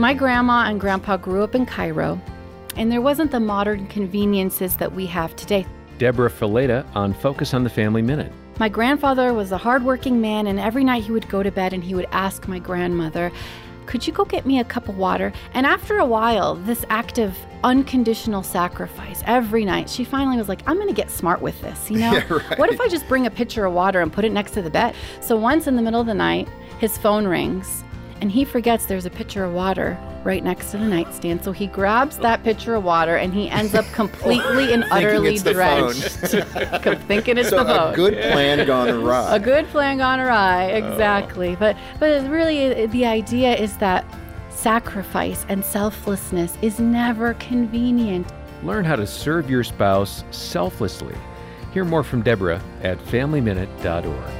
My grandma and grandpa grew up in Cairo, and there wasn't the modern conveniences that we have today. Debra Fileta on Focus on the Family Minute. My grandfather was a hardworking man, and every night he would go to bed and he would ask my grandmother, Could you go get me a cup of water? And after a while, this act of unconditional sacrifice every night, she finally was like, I'm going to get smart with this. You know, Yeah, right. what if I just bring a pitcher of water and put it next to the bed? So once in the middle of the night, his phone rings and he forgets there's a pitcher of water right next to the nightstand. So he grabs that pitcher of water and he ends up completely and utterly it's drenched. Thinking it's So the phone. a good plan gone awry. A good plan gone awry, exactly. Oh. But but really the idea is that sacrifice and selflessness is never convenient. Learn how to serve your spouse selflessly. Hear more from Debra at FamilyMinute.org.